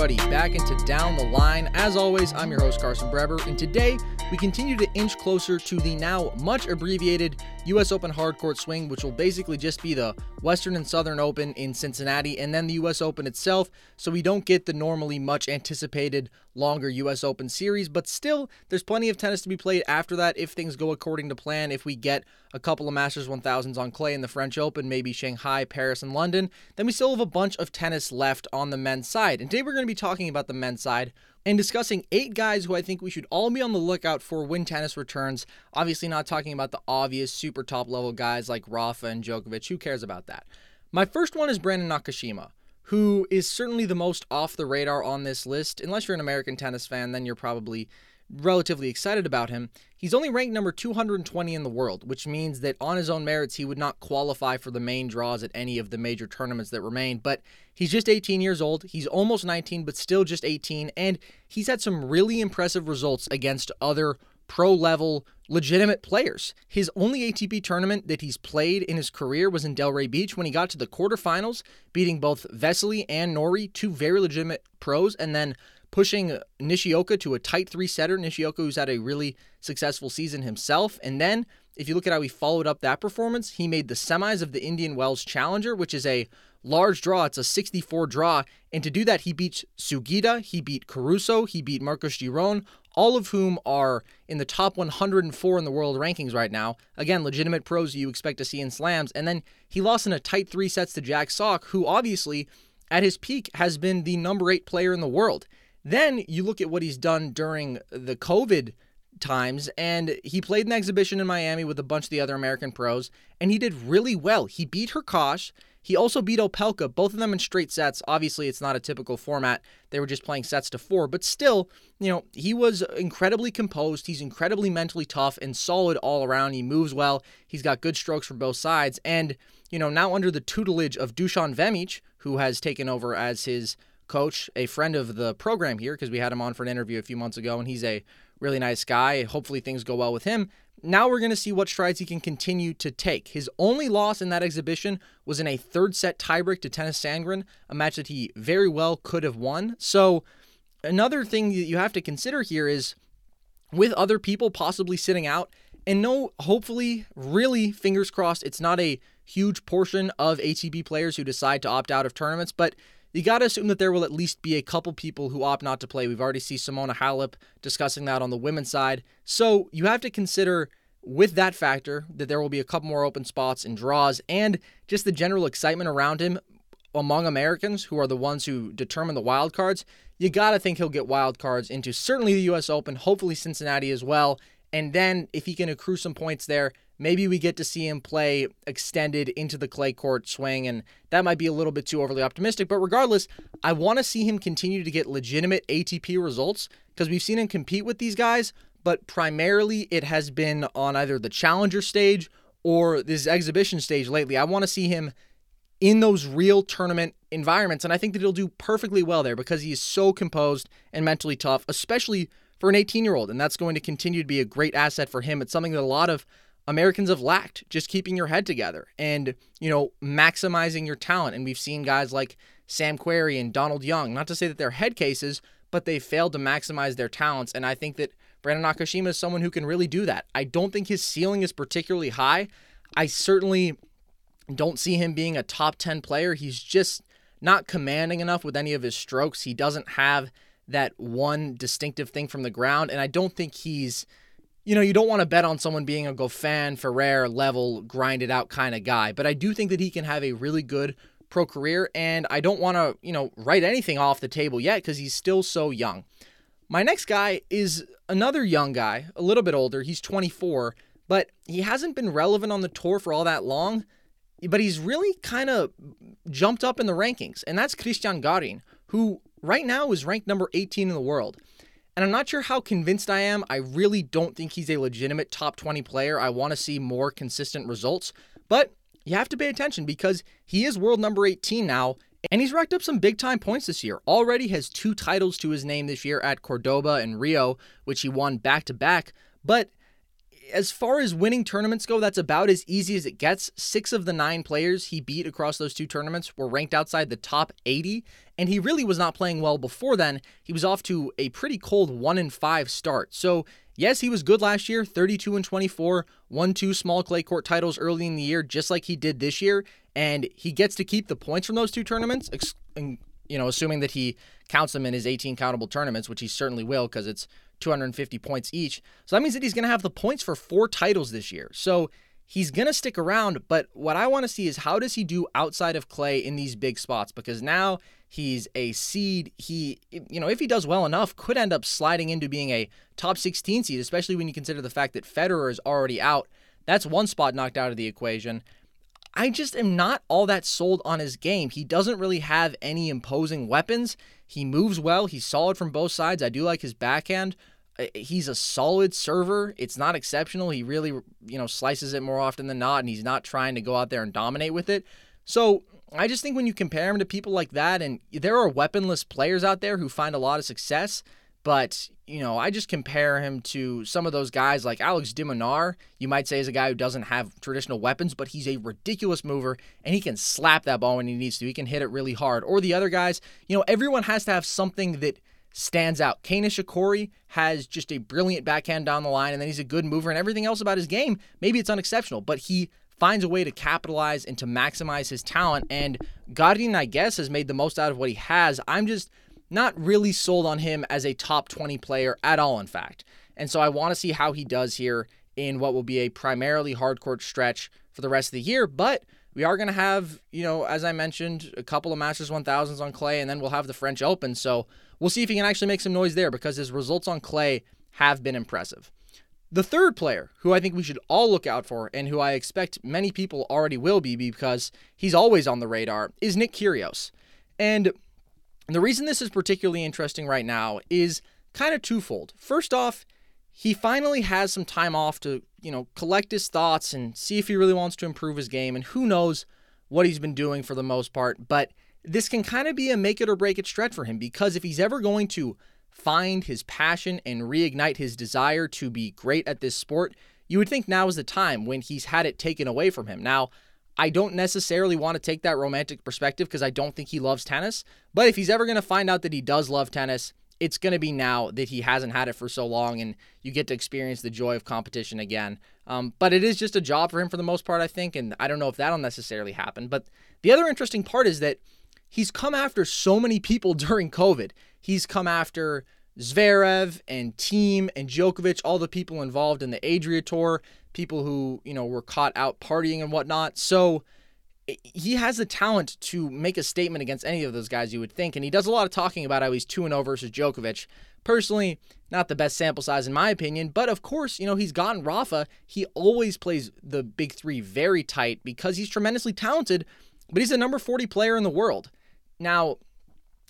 everybody, back into Down the Line. As always, I'm your host, Carson Breber, and today we continue to inch closer to the now much abbreviated US Open Hardcourt Swing, which will basically just be the Western and Southern Open in Cincinnati and then the US Open itself, so we don't get the normally much anticipated longer US Open series, but still, there's plenty of tennis to be played after that if things go according to plan. If we get a couple of Masters 1000s on clay in the French Open, maybe Shanghai, Paris, and London, then we still have a bunch of tennis left on the men's side. And today we're going to be talking about the men's side and discussing eight guys who I think we should all be on the lookout for when tennis returns. Obviously, not talking about the obvious super top level guys like Rafa and Djokovic. Who cares about that? My first one is Brandon Nakashima who is certainly the most off the radar on this list. Unless you're an American tennis fan, then you're probably relatively excited about him. He's only ranked number 220 in the world, which means that on his own merits, he would not qualify for the main draws at any of the major tournaments that remain. But he's just 18 years old. He's almost 19, but still just 18. And he's had some really impressive results against other pro level, legitimate players. His only ATP tournament that he's played in his career was in Delray Beach when he got to the quarterfinals, beating both Vesely and Norrie, two very legitimate pros, and then pushing Nishioka to a tight three setter. Nishioka, who's had a really successful season himself. And then, if you look at how he followed up that performance, he made the semis of the Indian Wells Challenger, which is a large draw. It's a 64 draw. And to do that, he beat Sugita, he beat Caruso, he beat Marcos Giron, all of whom are in the top 104 in the world rankings right now. Again, legitimate pros you expect to see in slams. And then he lost in a tight three sets to Jack Sock, who obviously, at his peak, has been the number eight player in the world. Then you look at what he's done during the COVID times, and he played an exhibition in Miami with a bunch of the other American pros, and he did really well. He beat Hurkacz. He also beat Opelka, both of them in straight sets. Obviously, it's not a typical format. They were just playing sets to four, but still, you know, he was incredibly composed. He's incredibly mentally tough and solid all around. He moves well. He's got good strokes from both sides. And, you know, now under the tutelage of Dusan Vemic, who has taken over as his coach, a friend of the program here, because we had him on for an interview a few months ago, and he's a really nice guy. Hopefully, things go well with him. Now we're going to see what strides he can continue to take. His only loss in that exhibition was in a third set tiebreak to Tennys Sandgren, a match that he very well could have won. So, another thing that you have to consider here is with other people possibly sitting out, and no, hopefully, really, fingers crossed, it's not a huge portion of ATP players who decide to opt out of tournaments, but you got to assume that there will at least be a couple people who opt not to play. We've already seen Simona Halep discussing that on the women's side. So you have to consider with that factor that there will be a couple more open spots and draws and just the general excitement around him among Americans who are the ones who determine the wild cards. You got to think he'll get wild cards into certainly the US Open, hopefully Cincinnati as well. And then if he can accrue some points there, maybe we get to see him play extended into the clay court swing, and that might be a little bit too overly optimistic. But regardless, I want to see him continue to get legitimate ATP results because we've seen him compete with these guys, but primarily it has been on either the challenger stage or this exhibition stage lately. I want to see him in those real tournament environments, and I think that he'll do perfectly well there because he is so composed and mentally tough, especially for an 18 year old. And that's going to continue to be a great asset for him. It's something that a lot of Americans have lacked just keeping your head together and, you know, maximizing your talent. And we've seen guys like Sam Querrey and Donald Young, not to say that they're head cases, but they failed to maximize their talents. And I think that Brandon Nakashima is someone who can really do that. I don't think his ceiling is particularly high. I certainly don't see him being a top 10 player. He's just not commanding enough with any of his strokes. He doesn't have that one distinctive thing from the ground. And I don't think he's you know, you don't want to bet on someone being a Goffin, Ferrer level, grinded out kind of guy, but I do think that he can have a really good pro career, and I don't want to, you know, write anything off the table yet because he's still so young. My next guy is another young guy, a little bit older. He's 24, but he hasn't been relevant on the tour for all that long, but he's really kind of jumped up in the rankings, and that's Christian Garin, who right now is ranked number 18 in the world. And I'm not sure how convinced I am. I really don't think he's a legitimate top 20 player. I want to see more consistent results. But you have to pay attention because he is world number 18 now, and he's racked up some big time points this year. Already has two titles to his name this year at Cordoba and Rio, which he won back to back. But as far as winning tournaments go, that's about as easy as it gets. Six of the nine players he beat across those two tournaments were ranked outside the top 80, and he really was not playing well before then. He was off to a pretty cold 1 and 5 start. So, yes, he was good last year 32 and 24, won two small clay court titles early in the year, just like he did this year, and he gets to keep the points from those two tournaments, you know, assuming that he counts them in his 18 countable tournaments, which he certainly will because it's 250 points each. So that means that he's going to have the points for four titles this year. So he's going to stick around, but what I want to see is how does he do outside of Clay in these big spots because now he's a seed. He you know, if he does well enough, could end up sliding into being a top 16 seed, especially when you consider the fact that Federer is already out. That's one spot knocked out of the equation. I just am not all that sold on his game. He doesn't really have any imposing weapons. He moves well. He's solid from both sides. I do like his backhand. He's a solid server. It's not exceptional. He really, you know, slices it more often than not, and he's not trying to go out there and dominate with it. So I just think when you compare him to people like that, and there are weaponless players out there who find a lot of success, but, you know, I just compare him to some of those guys like Alex de Minaur. You might say is a guy who doesn't have traditional weapons, but he's a ridiculous mover and he can slap that ball when he needs to. He can hit it really hard. Or the other guys, you know, everyone has to have something that stands out. Kei Nishikori has just a brilliant backhand down the line, and then he's a good mover, and everything else about his game, maybe it's unexceptional, but he finds a way to capitalize and to maximize his talent. And Garin, I guess, has made the most out of what he has. I'm just not really sold on him as a top 20 player at all, in fact. And so I want to see how he does here in what will be a primarily hard court stretch for the rest of the year. But we are going to have, you know, as I mentioned, a couple of Masters 1000s on clay, and then we'll have the French Open. So we'll see if he can actually make some noise there because his results on clay have been impressive. The third player who I think we should all look out for and who I expect many people already will be because he's always on the radar is Nick Kyrgios. And and the reason this is particularly interesting right now is kind of twofold. First off, he finally has some time off to, you know, collect his thoughts and see if he really wants to improve his game. And who knows what he's been doing for the most part. But this can kind of be a make it or break it stretch for him because if he's ever going to find his passion and reignite his desire to be great at this sport, you would think now is the time when he's had it taken away from him. Now, I don't necessarily want to take that romantic perspective because I don't think he loves tennis. But if he's ever going to find out that he does love tennis, it's going to be now that he hasn't had it for so long and you get to experience the joy of competition again. Um, but it is just a job for him for the most part, I think. And I don't know if that'll necessarily happen. But the other interesting part is that he's come after so many people during COVID. He's come after Zverev and Thiem and Djokovic, all the people involved in the Adria Tour people who, you know, were caught out partying and whatnot. So he has the talent to make a statement against any of those guys, you would think. And he does a lot of talking about how he's 2 0 versus Djokovic. Personally, not the best sample size in my opinion, but of course, you know, he's gotten Rafa. He always plays the big three very tight because he's tremendously talented, but he's a number 40 player in the world. Now,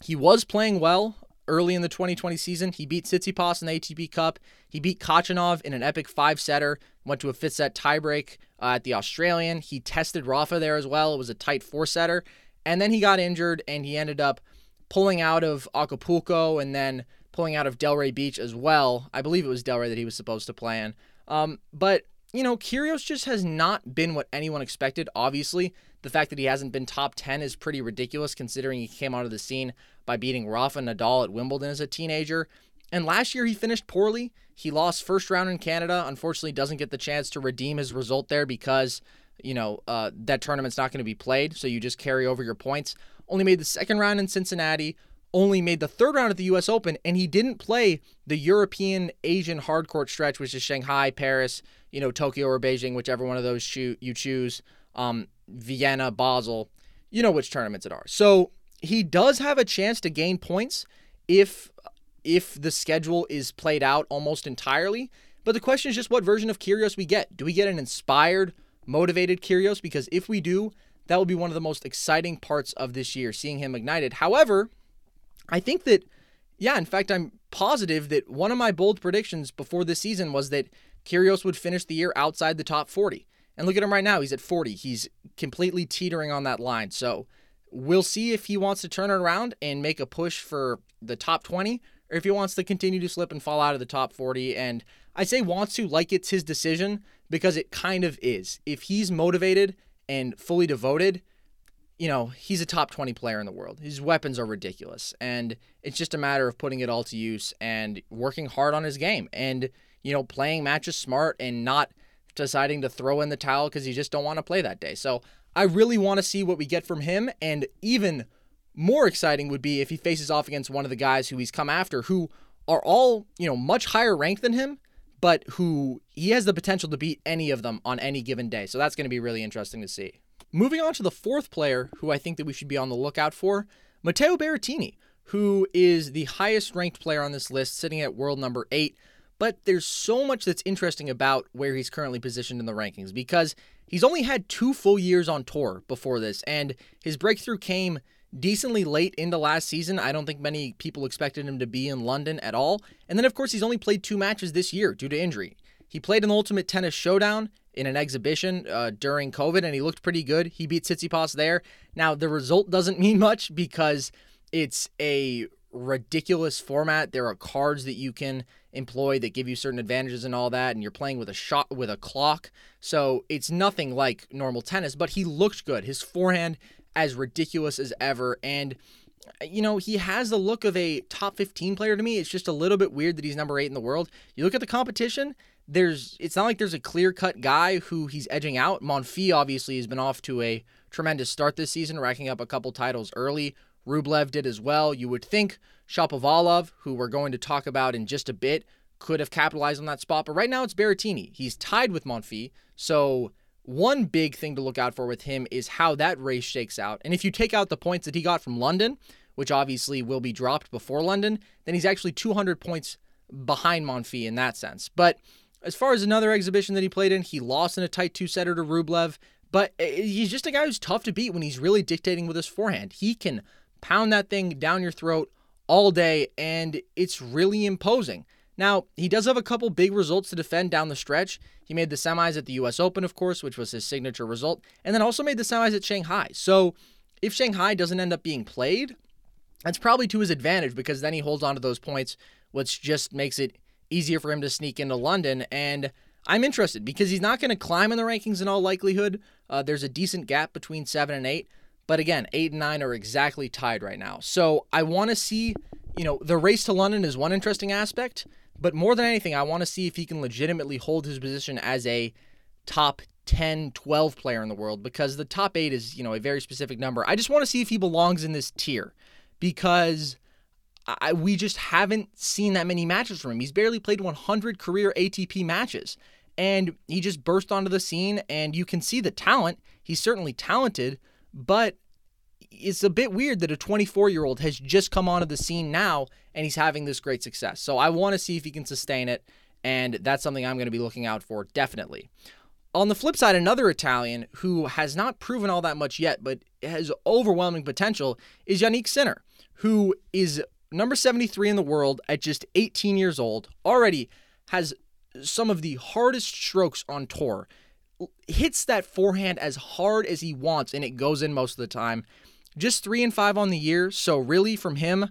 he was playing well early in the 2020 season. He beat Tsitsipas in the ATP Cup. He beat Khachanov in an epic five setter, went to a fifth set tiebreak uh, at the Australian. He tested Rafa there as well. It was a tight four setter. And then he got injured and he ended up pulling out of Acapulco and then pulling out of Delray Beach as well. I believe it was Delray that he was supposed to play in. Um, but, you know, Kyrgios just has not been what anyone expected, obviously. The fact that he hasn't been top 10 is pretty ridiculous considering he came onto the scene by beating Rafa Nadal at Wimbledon as a teenager. And last year he finished poorly. He lost first round in Canada. Unfortunately, doesn't get the chance to redeem his result there because, you know, uh, that tournament's not going to be played. So you just carry over your points. Only made the second round in Cincinnati. Only made the third round at the U.S. Open, and he didn't play the European Asian hardcourt stretch, which is Shanghai, Paris, you know, Tokyo or Beijing, whichever one of those you choose. Um, Vienna, Basel, you know which tournaments it are. So he does have a chance to gain points if if the schedule is played out almost entirely. But the question is just what version of Kyrgios we get. Do we get an inspired, motivated Kyrgios? Because if we do, that will be one of the most exciting parts of this year, seeing him ignited. However, I think that, yeah, in fact, I'm positive that one of my bold predictions before this season was that Kyrgios would finish the year outside the top 40. And look at him right now. He's at 40. He's completely teetering on that line. So we'll see if he wants to turn it around and make a push for the top 20 or if he wants to continue to slip and fall out of the top 40. And I say wants to like it's his decision because it kind of is. If he's motivated and fully devoted, you know, he's a top 20 player in the world. His weapons are ridiculous. And it's just a matter of putting it all to use and working hard on his game and, you know, playing matches smart and not deciding to throw in the towel because you just don't want to play that day. So I really want to see what we get from him. And even more exciting would be if he faces off against one of the guys who he's come after who are all, you know, much higher ranked than him, but who he has the potential to beat any of them on any given day. So that's going to be really interesting to see. Moving on to the fourth player who I think that we should be on the lookout for, Matteo Berrettini, who is the highest ranked player on this list, sitting at world number eight. But there's so much that's interesting about where he's currently positioned in the rankings because he's only had two full years on tour before this, and his breakthrough came decently late into last season. I don't think many people expected him to be in London at all. And then, of course, he's only played two matches this year due to injury. He played the Ultimate Tennis Showdown in an exhibition uh, during COVID, and he looked pretty good. He beat Tsitsipas there. Now, the result doesn't mean much because it's a ridiculous format. There are cards that you can employ that give you certain advantages and all that, and you're playing with a shot with a clock. So it's nothing like normal tennis, but he looked good. His forehand as ridiculous as ever. And, you know, he has the look of a top 15 player to me. It's just a little bit weird that he's number eight in the world. You look at the competition, there's it's not like there's a clear cut guy who he's edging out. Monfils obviously has been off to a tremendous start this season, racking up a couple titles early. Rublev did as well. You would think Shapovalov, who we're going to talk about in just a bit, could have capitalized on that spot. But right now it's Berrettini. He's tied with Monfils. So one big thing to look out for with him is how that race shakes out. And if you take out the points that he got from London, which obviously will be dropped before London, then he's actually 200 points behind Monfils in that sense. But as far as another exhibition that he played in, he lost in a tight two setter to Rublev. But eh, he's just a guy who's tough to beat when he's really dictating with his forehand. He can pound that thing down your throat all day, and it's really imposing. Now, he does have a couple big results to defend down the stretch. He made the semis at the US Open, of course, which was his signature result, and then also made the semis at Shanghai. So, if Shanghai doesn't end up being played, that's probably to his advantage because then he holds on to those points, which just makes it easier for him to sneak into London. And I'm interested because he's not going to climb in the rankings in all likelihood. Uh, there's a decent gap between seven and eight. But again, eight and nine are exactly tied right now. So I want to see, you know, the race to London is one interesting aspect. But more than anything, I want to see if he can legitimately hold his position as a top 10, 12 player in the world because the top eight is, you know, a very specific number. I just want to see if he belongs in this tier because I, we just haven't seen that many matches from him. He's barely played 100 career ATP matches and he just burst onto the scene and you can see the talent. He's certainly talented, but it's a bit weird that a 24 year old has just come onto the scene now and he's having this great success. So I want to see if he can sustain it, and that's something I'm going to be looking out for definitely. On the flip side, another Italian who has not proven all that much yet, but has overwhelming potential is Jannik Sinner, who is number 73 in the world at just 18 years old, already has some of the hardest strokes on tour, hits that forehand as hard as he wants, and it goes in most of the time just three and five on the year. So, really, from him,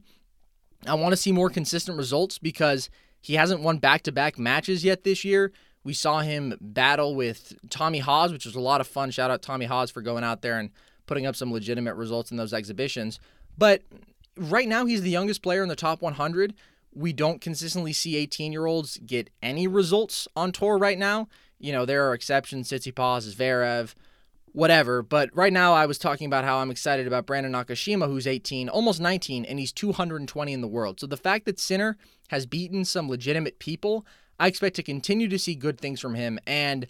I want to see more consistent results because he hasn't won back to back matches yet this year. We saw him battle with Tommy Haas, which was a lot of fun. Shout out Tommy Haas for going out there and putting up some legitimate results in those exhibitions. But right now, he's the youngest player in the top 100. We don't consistently see 18 year olds get any results on tour right now. You know, there are exceptions. Tsitsipas, Zverev, whatever. But right now, I was talking about how I'm excited about Brandon Nakashima, who's 18, almost 19, and he's 220 in the world. So the fact that Sinner has beaten some legitimate people, I expect to continue to see good things from him. And,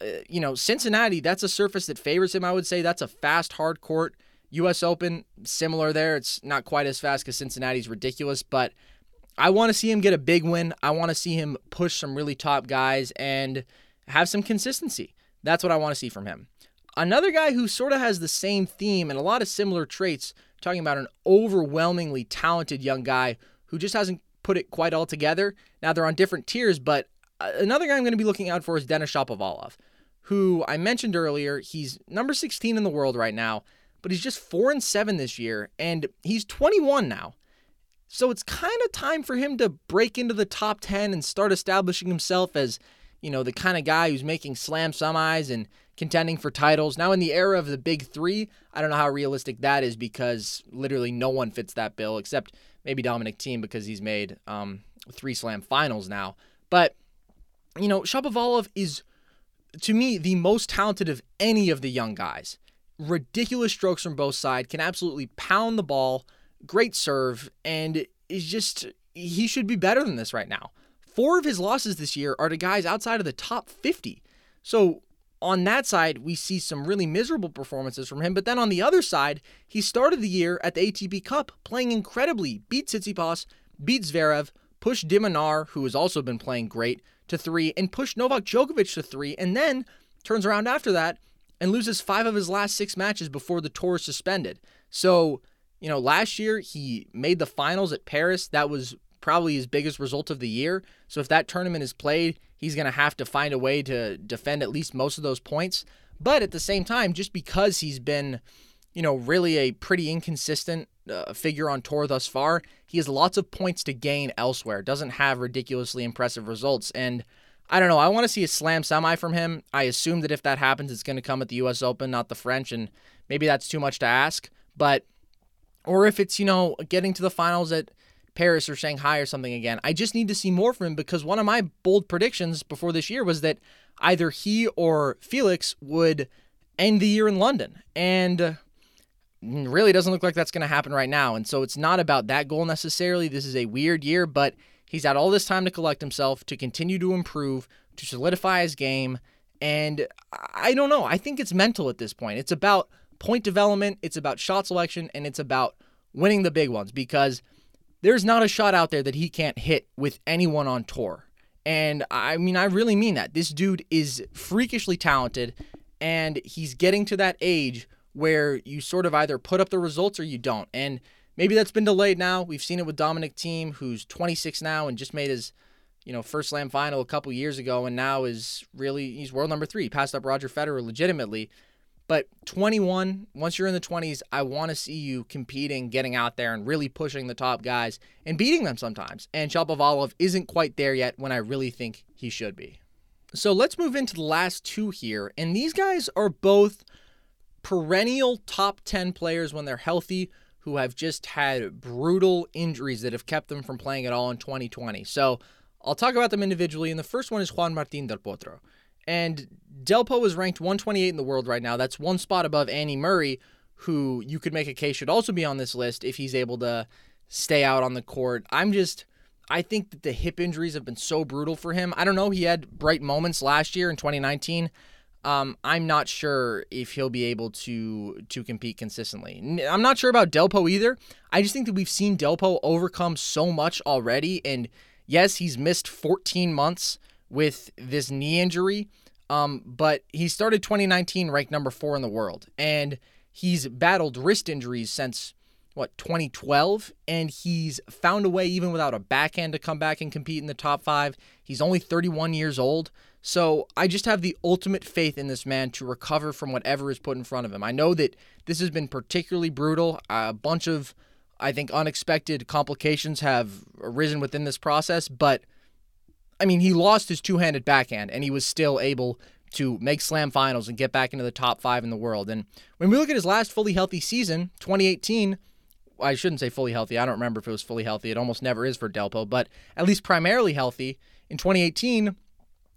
uh, you know, Cincinnati, that's a surface that favors him, I would say. That's a fast, hard court. U.S. Open, similar there. It's not quite as fast because Cincinnati's ridiculous, but I want to see him get a big win. I want to see him push some really top guys and have some consistency. That's what I want to see from him. Another guy who sort of has the same theme and a lot of similar traits, talking about an overwhelmingly talented young guy who just hasn't put it quite all together. Now they're on different tiers, but uh, another guy I'm going to be looking out for is Denis Shapovalov, who I mentioned earlier. He's number 16 in the world right now, but he's just 4 and 7 this year and he's 21 now. So it's kind of time for him to break into the top 10 and start establishing himself as, you know, the kind of guy who's making slam semis and contending for titles. Now, in the era of the big three, I don't know how realistic that is because literally no one fits that bill except maybe Dominic Thiem because he's made um, three slam finals now. But, you know, Shapovalov is, to me, the most talented of any of the young guys. Ridiculous strokes from both sides, can absolutely pound the ball, great serve, and is just, he should be better than this right now. Four of his losses this year are to guys outside of the top 50. So on that side, we see some really miserable performances from him. But then on the other side, he started the year at the ATP Cup playing incredibly, beat Tsitsipas, beat Zverev, pushed de Minaur, who has also been playing great, to three, and pushed Novak Djokovic to three, and then turns around after that and loses five of his last six matches before the tour is suspended. So, you know, last year he made the finals at Paris. That was probably his biggest result of the year. So if that tournament is played, he's going to have to find a way to defend at least most of those points. But at the same time, just because he's been, you know, really a pretty inconsistent uh, figure on tour thus far, he has lots of points to gain elsewhere. Doesn't have ridiculously impressive results. And I don't know. I want to see a slam semi from him. I assume that if that happens, it's going to come at the U.S. Open, not the French. And maybe that's too much to ask. But, or if it's, you know, getting to the finals at Paris or Shanghai or something again. I just need to see more from him because one of my bold predictions before this year was that either he or Felix would end the year in London. And uh, mm, really doesn't look like that's going to happen right now. And so it's not about that goal necessarily. This is a weird year, but he's had all this time to collect himself, to continue to improve, to solidify his game. And I don't know. I think it's mental at this point. It's about point development, it's about shot selection, and it's about winning the big ones because – there's not a shot out there that he can't hit with anyone on tour. And I mean, I really mean that. This dude is freakishly talented, and he's getting to that age where you sort of either put up the results or you don't. And maybe that's been delayed now. We've seen it with Dominic Thiem, who's 26 now and just made his, you know, first slam final a couple years ago, and now is really he's world number three. Passed up Roger Federer legitimately. But 21, once you're in the 20s, I want to see you competing, getting out there, and really pushing the top guys and beating them sometimes. And Shapovalov isn't quite there yet when I really think he should be. So let's move into the last two here. And these guys are both perennial top 10 players when they're healthy who have just had brutal injuries that have kept them from playing at all in 2020. So I'll talk about them individually. And the first one is Juan Martín del Potro. And Delpo is ranked 128 in the world right now. That's one spot above Andy Murray, who you could make a case should also be on this list if he's able to stay out on the court. I'm just I think that the hip injuries have been so brutal for him. I don't know. He had bright moments last year in 2019. Um, I'm not sure if he'll be able to to compete consistently. I'm not sure about Delpo either. I just think that we've seen Delpo overcome so much already, and yes, he's missed 14 months with this knee injury. Um, but he started 2019 ranked number four in the world, and he's battled wrist injuries since what 2012, and he's found a way even without a backhand to come back and compete in the top five. He's only 31 years old, so I just have the ultimate faith in this man to recover from whatever is put in front of him. I know that this has been particularly brutal. A bunch of, I think, unexpected complications have arisen within this process, but I mean, he lost his two handed backhand and he was still able to make slam finals and get back into the top five in the world. And when we look at his last fully healthy season, 2018, I shouldn't say fully healthy. I don't remember if it was fully healthy. It almost never is for Delpo, but at least primarily healthy. In 2018,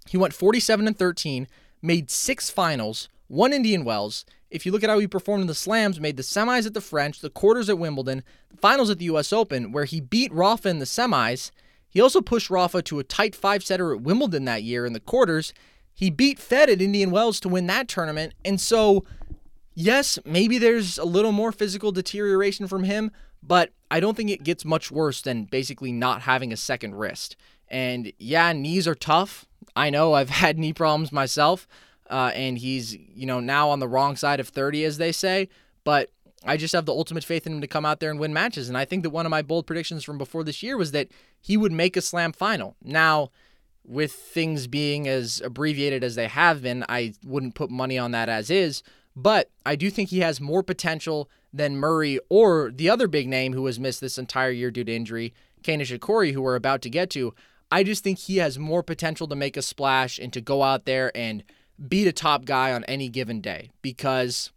he went 47 and 13, made six finals, one Indian Wells. If you look at how he performed in the slams, made the semis at the French, the quarters at Wimbledon, the finals at the US Open, where he beat Rafa in the semis he also pushed Rafa to a tight five setter at Wimbledon that year in the quarters. He beat Fed at Indian Wells to win that tournament. And so, yes, maybe there's a little more physical deterioration from him, but I don't think it gets much worse than basically not having a second wrist. And yeah, knees are tough. I know I've had knee problems myself. Uh, and he's, you know, now on the wrong side of 30, as they say. But I just have the ultimate faith in him to come out there and win matches. And I think that one of my bold predictions from before this year was that he would make a slam final. Now, with things being as abbreviated as they have been, I wouldn't put money on that as is. But I do think he has more potential than Murray or the other big name who has missed this entire year due to injury, Kei Nishikori, who we're about to get to. I just think he has more potential to make a splash and to go out there and beat a top guy on any given day because,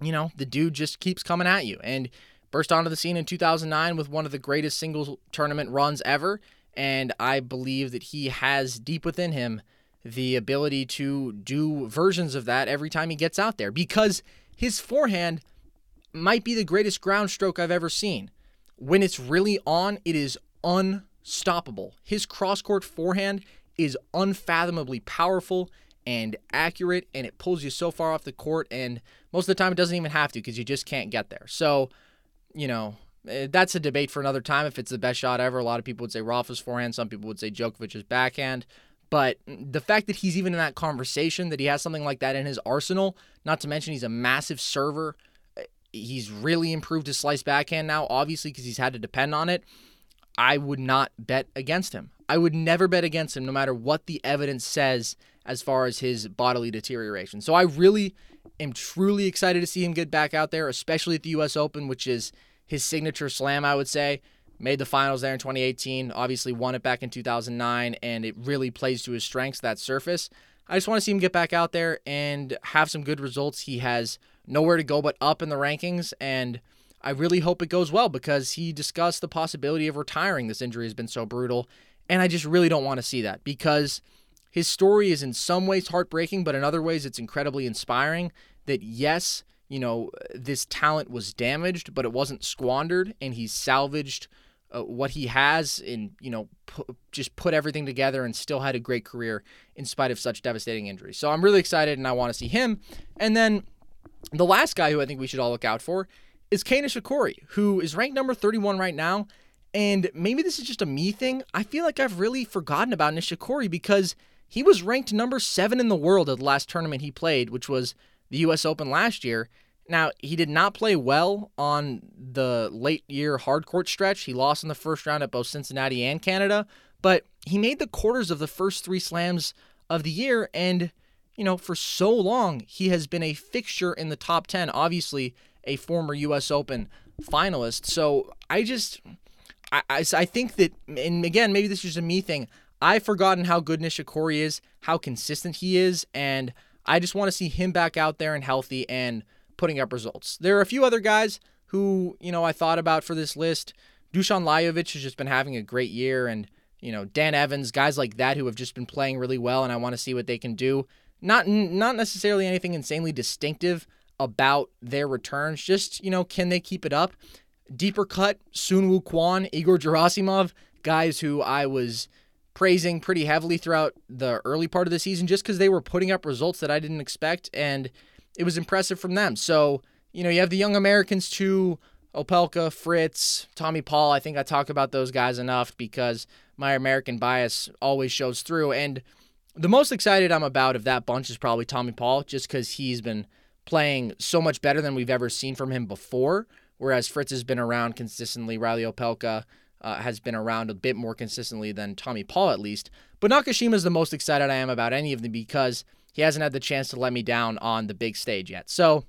you know, the dude just keeps coming at you. And burst onto the scene in 2009 with one of the greatest singles tournament runs ever. And I believe that he has deep within him the ability to do versions of that every time he gets out there because his forehand might be the greatest ground stroke I've ever seen. When it's really on, it is unstoppable. His cross court forehand is unfathomably powerful and accurate, and it pulls you so far off the court. And most of the time, it doesn't even have to because you just can't get there. So, you know, eh, that's a debate for another time if it's the best shot ever. A lot of people would say Rafa's forehand, some people would say Djokovic's backhand. But the fact that he's even in that conversation, that he has something like that in his arsenal, not to mention he's a massive server, eh, he's really improved his slice backhand now, obviously, because he's had to depend on it. I would not bet against him. I would never bet against him, no matter what the evidence says as far as his bodily deterioration. So I really am truly excited to see him get back out there, especially at the U.S. Open, which is his signature slam, I would say. Made the finals there in 2018, obviously won it back in 2009, and it really plays to his strengths, that surface. I just want to see him get back out there and have some good results. He has nowhere to go but up in the rankings, and I really hope it goes well because he discussed the possibility of retiring. This injury has been so brutal, and I just really don't want to see that because his story is in some ways heartbreaking, but in other ways it's incredibly inspiring that yes, you know, this talent was damaged, but it wasn't squandered, and he's salvaged uh, what he has and, you know, pu- just put everything together and still had a great career in spite of such devastating injuries. So I'm really excited and I want to see him. And then the last guy who I think we should all look out for is Kei Nishikori, who is ranked number 31 right now. And maybe this is just a me thing. I feel like I've really forgotten about Nishikori because he was ranked number seven in the world at the last tournament he played, which was the U.S. Open last year. Now, he did not play well on the late year hard court stretch. He lost in the first round at both Cincinnati and Canada, but he made the quarters of the first three slams of the year. And, you know, for so long, he has been a fixture in the top 10, obviously, a former U.S. Open finalist. So I just, I, I, I think that, and again, maybe this is just a me thing. I've forgotten how good Nishikori is, how consistent he is, and I just want to see him back out there and healthy and putting up results. There are a few other guys who, you know, I thought about for this list. Dusan Lajovic has just been having a great year, and, you know, Dan Evans, guys like that who have just been playing really well, and I want to see what they can do. Not not necessarily anything insanely distinctive about their returns, just, you know, can they keep it up? Deeper cut, Soonwoo Kwon, Egor Gerasimov, guys who I was praising pretty heavily throughout the early part of the season just because they were putting up results that I didn't expect, and it was impressive from them. So, you know, you have the young Americans too Opelka, Fritz, Tommy Paul. I think I talk about those guys enough because my American bias always shows through. And the most excited I'm about of that bunch is probably Tommy Paul, just because he's been playing so much better than we've ever seen from him before. Whereas Fritz has been around consistently, Reilly Opelka uh, has been around a bit more consistently than Tommy Paul, at least. But Nakashima is the most excited I am about any of them because he hasn't had the chance to let me down on the big stage yet. So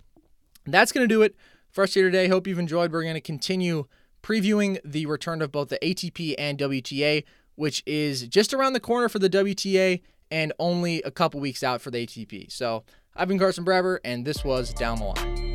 that's going to do it for us here today. Hope you've enjoyed. We're going to continue previewing the return of both the ATP and WTA, which is just around the corner for the WTA and only a couple weeks out for the ATP. So I've been Carson Brever, and this was Down the Line.